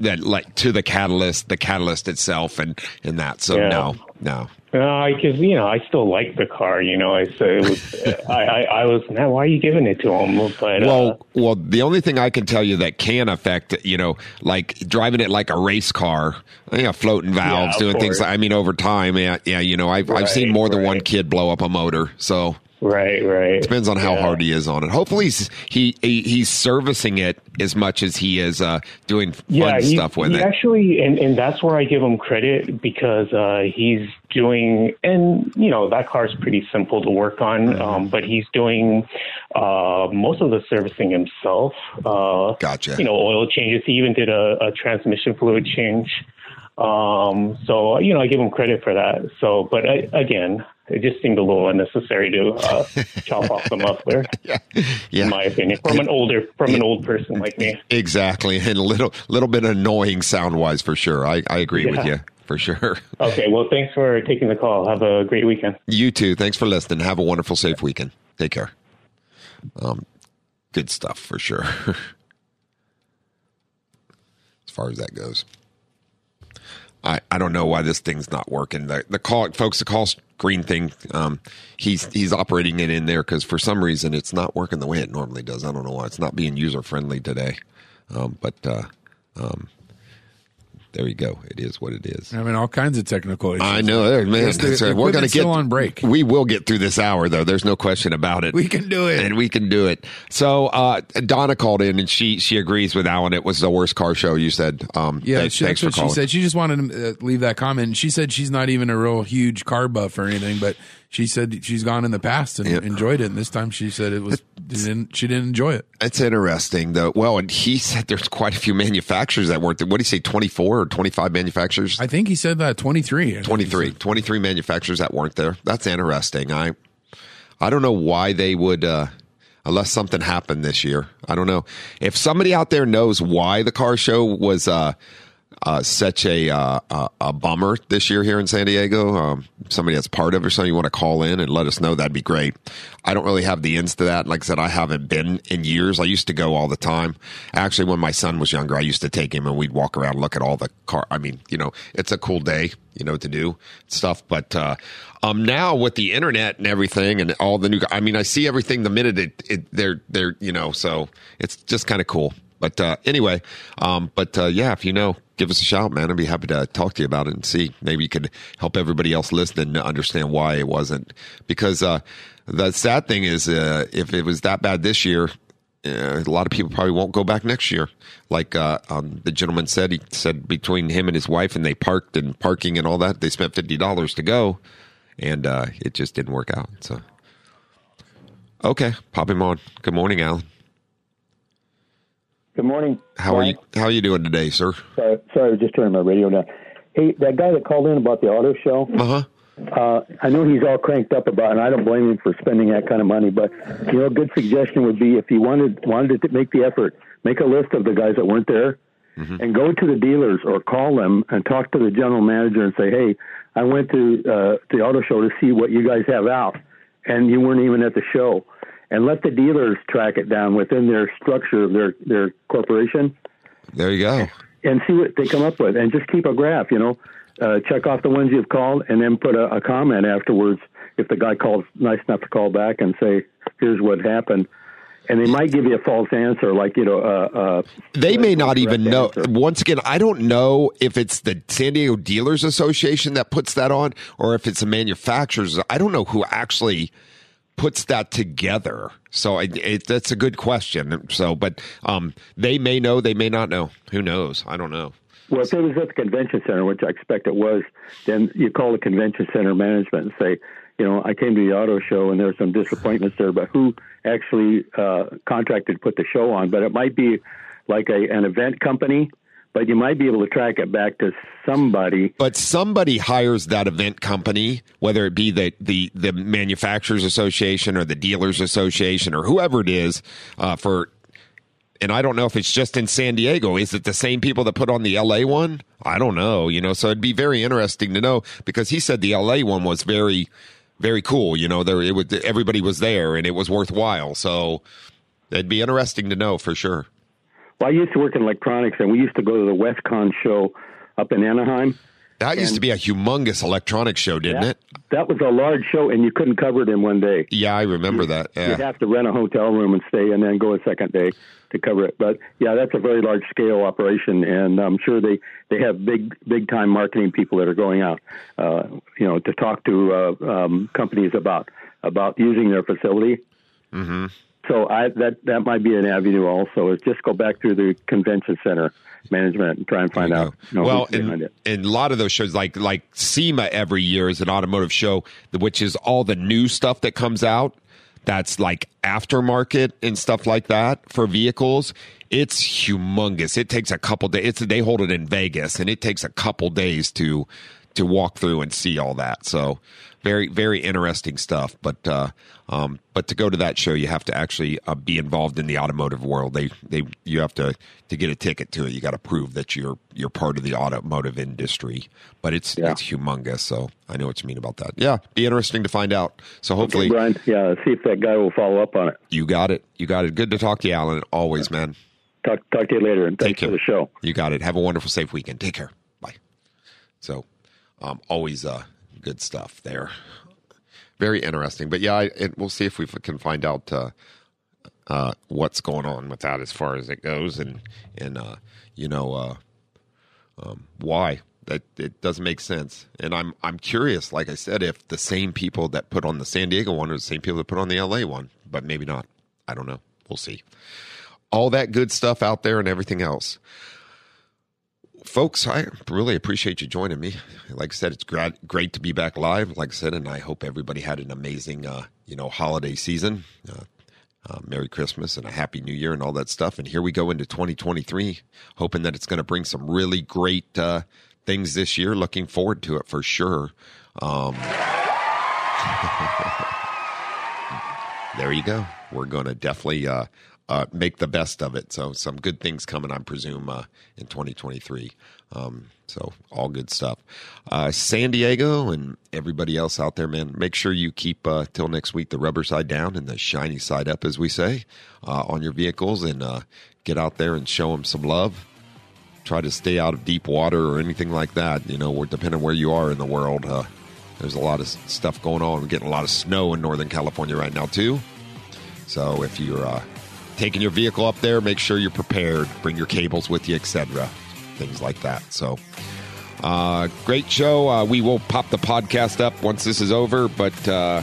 [SPEAKER 2] that like to the catalyst, the catalyst itself, and and that. So
[SPEAKER 7] Yeah.
[SPEAKER 2] no, no.
[SPEAKER 7] No, because you know I still like the car. You know, I so it was, I, I I was man, why are you giving it to him? But uh,
[SPEAKER 2] Well, well, the only thing I can tell you that can affect, you know, like driving it like a race car, you know, floating valves,
[SPEAKER 7] of
[SPEAKER 2] doing things. Like, I mean, over time, yeah, yeah, you know, I've I've seen
[SPEAKER 7] Right,
[SPEAKER 2] more than one kid blow up a motor. So
[SPEAKER 7] right, right.
[SPEAKER 2] depends on how
[SPEAKER 7] Yeah.
[SPEAKER 2] hard he is on it. Hopefully, he's he, he he's servicing it as much as he is uh, doing fun
[SPEAKER 7] yeah, he,
[SPEAKER 2] stuff with
[SPEAKER 7] he
[SPEAKER 2] it.
[SPEAKER 7] actually, and and that's where I give him credit because uh, he's doing, and you know that car's pretty simple to work on,
[SPEAKER 2] Mm-hmm.
[SPEAKER 7] um, but he's doing uh, most of the servicing himself. Uh,
[SPEAKER 2] gotcha.
[SPEAKER 7] You know, oil changes. He even did a, a transmission fluid change. Um, so you know, I give him credit for that. So, but I, again, it just seemed a little unnecessary to uh, chop off the muffler,
[SPEAKER 2] yeah. yeah.
[SPEAKER 7] in my opinion, from an older, from an old person like me.
[SPEAKER 2] Exactly, and a little little bit annoying sound wise for sure. I I agree with you for sure.
[SPEAKER 7] Okay, well, thanks for taking the call. Have a great weekend.
[SPEAKER 2] You too. Thanks for listening. Have a wonderful, safe weekend. Take care. Um, good stuff for sure. as far as that goes, I I don't know why this thing's not working. The the call, folks, the call screen thing. Um, he's he's operating it in there because for some reason it's not working the way it normally does. I don't know why. It's not being user friendly today. Um, but uh, um, there you go. It is what it is.
[SPEAKER 3] I mean, all kinds of technical issues.
[SPEAKER 2] I know, there, man.
[SPEAKER 3] Yes, the
[SPEAKER 2] That's right. We're going to get
[SPEAKER 3] on break.
[SPEAKER 2] We will get through this hour, though. There's no question about it.
[SPEAKER 3] We can do it.
[SPEAKER 2] and we can do it. So uh, Donna called in, and she she agrees with Alan. It was the worst car show. You said, um,
[SPEAKER 3] Yeah,
[SPEAKER 2] th-
[SPEAKER 3] she,
[SPEAKER 2] thanks
[SPEAKER 3] that's
[SPEAKER 2] for
[SPEAKER 3] what she said. She just wanted to uh, leave that comment. She said she's not even a real huge car buff or anything, but she said she's gone in the past and
[SPEAKER 2] Yeah.
[SPEAKER 3] enjoyed it. And this time she said it was didn't, she didn't enjoy it.
[SPEAKER 2] It's interesting, though. Well, and he said there's quite a few manufacturers that weren't there. What did he say? 24 or 25 manufacturers?
[SPEAKER 3] I think he said that twenty three.
[SPEAKER 2] 23 23 manufacturers that weren't there that's interesting i i don't know why they would uh unless something happened this year i don't know if somebody out there knows why the car show was uh uh, such a, uh, a bummer this year here in San Diego. Um, somebody that's part of or something you want to call in and let us know, that'd be great. I don't really have the ins to that. Like I said, I haven't been in years. I used to go all the time. Actually, when my son was younger, I used to take him and we'd walk around look at all the car. I mean, you know, it's a cool day, you know, to do stuff. But uh, um, now with the internet and everything and all the new, I mean, I see everything the minute it, it they're they're you know, so it's just kind of cool. But uh, anyway, um, but uh, yeah, if you know, give us a shout, man. I'd be happy to talk to you about it and see. Maybe you could help everybody else listening to understand why it wasn't. Because uh, the sad thing is, uh, if it was that bad this year, uh, a lot of people probably won't go back next year. Like uh, um, the gentleman said, he said between him and his wife, and they parked and parking and all that, they spent fifty dollars to go, and it just didn't work out. So, okay, pop him on. Good morning, Alan.
[SPEAKER 8] Good morning.
[SPEAKER 2] How are you? How are you doing today, sir?
[SPEAKER 8] Sorry, sorry, I was just turning my radio down. Hey, that guy that called in about the auto show.
[SPEAKER 2] Uh-huh.
[SPEAKER 8] Uh, I know he's all cranked up about it, and I don't blame him for spending that kind of money. But you know, a good suggestion would be if he wanted wanted to make the effort, make a list of the guys that weren't there, and go to the dealers or call them and talk to the general manager and say, "Hey, I went to uh, the auto show to see what you guys have out, and you weren't even at the show." And let the dealers track it down within their structure of their their corporation
[SPEAKER 2] There you go.
[SPEAKER 8] and see what they come up with, and just keep a graph. You know, uh, check off the ones you've called, and then put a, a comment afterwards if the guy calls nice enough to call back and say, "Here's what happened." And they might give you a false answer, like you know, uh, uh,
[SPEAKER 2] They may not even know. Once again, I don't know if it's the San Diego Dealers Association that puts that on, or if it's the manufacturers. I don't know who actually puts that together. So I, it, that's a good question. So, but um, they may know, they may not know. Who knows? I don't know.
[SPEAKER 8] Well, if it was at the convention center, which I expect it was, then you call the convention center management and say, you know, I came to the auto show and there were some disappointments there, but who actually uh, contracted to put the show on? But it might be like a, an event company, but you might be able to track it back to somebody.
[SPEAKER 2] But somebody hires that event company, whether it be the the, the manufacturers association or the dealers association or whoever it is, uh, for. And I don't know if it's just in San Diego. Is it the same people that put on the LA one? I don't know. You know, so it'd be very interesting to know because he said the LA one was very, very cool. You know, there it was everybody was there and it was worthwhile. So it'd be interesting to know for sure.
[SPEAKER 8] Well, I used to work in electronics, and we used to go to the WESCON show up in Anaheim.
[SPEAKER 2] That used to be a humongous electronics show, didn't
[SPEAKER 8] that,
[SPEAKER 2] it?
[SPEAKER 8] That was a large show, and you couldn't cover it in one day.
[SPEAKER 2] Yeah, I remember that.
[SPEAKER 8] You'd have to rent a hotel room and stay, and then go a second day to cover it. But yeah, that's a very large scale operation, and I'm sure they they have big big time marketing people that are going out, uh, you know, to talk to uh, um, companies about about using their facility.
[SPEAKER 2] Mm-hmm.
[SPEAKER 8] So I that that might be an avenue also. Is just go back through the convention center management and try and find out. You know,
[SPEAKER 2] well, and,
[SPEAKER 8] it.
[SPEAKER 2] and a lot of those shows, like like SEMA every year is an automotive show, which is all the new stuff that comes out. That's like aftermarket and stuff like that for vehicles. It's humongous. It takes a couple days. It's they hold it in Vegas, and it takes a couple days to to walk through and see all that. So very very interesting stuff. But uh, um, but to go to that show, you have to actually uh, be involved in the automotive world. They they you have to to get a ticket to it. You got to prove that you're you're part of the automotive industry. But it's it's humongous. So I know what you mean about that. Yeah, be interesting to find out. So hopefully,
[SPEAKER 8] Okay, Brian, yeah, see if that guy will follow up on it.
[SPEAKER 2] you got it. You got it. Good to talk to you, Alan. Always, man.
[SPEAKER 8] Talk talk to you later, and thanks
[SPEAKER 2] Take
[SPEAKER 8] for the show.
[SPEAKER 2] You got it. Have a wonderful, safe weekend. Take care. Bye. So, um, always uh, good stuff there. Very interesting. But yeah, I, it, we'll see if we can find out uh, uh, what's going on with that as far as it goes, and and uh, you know uh, um, why that it doesn't make sense. And I'm I'm curious, like I said, if the same people that put on the San Diego one are the same people that put on the LA one, but maybe not. I don't know. We'll see. All that good stuff out there and everything else folks, I really appreciate you joining me. Like I said, it's great, great to be back live. Like I said, and I hope everybody had an amazing, uh, you know, holiday season. Uh, uh, Merry Christmas and a Happy New Year and all that stuff. And here we go into 2023, hoping that it's going to bring some really great uh, things this year. Looking forward to it for sure. Um, there you go. We're going to definitely uh, make the best of it. So some good things coming, I presume, uh, in 2023. Um, so all good stuff. Uh, San Diego and everybody else out there, man, make sure you keep uh, till next week the rubber side down and the shiny side up, as we say, uh, on your vehicles, and uh, get out there and show them some love. Try to stay out of deep water or anything like that. You know, depending where you are in the world. There's a lot of stuff going on. We're getting a lot of snow in Northern California right now too. So if you're taking your vehicle up there, make sure you're prepared. Bring your cables with you, etc. Things like that. So, uh, great show. Uh, we will pop the podcast up once this is over, but uh,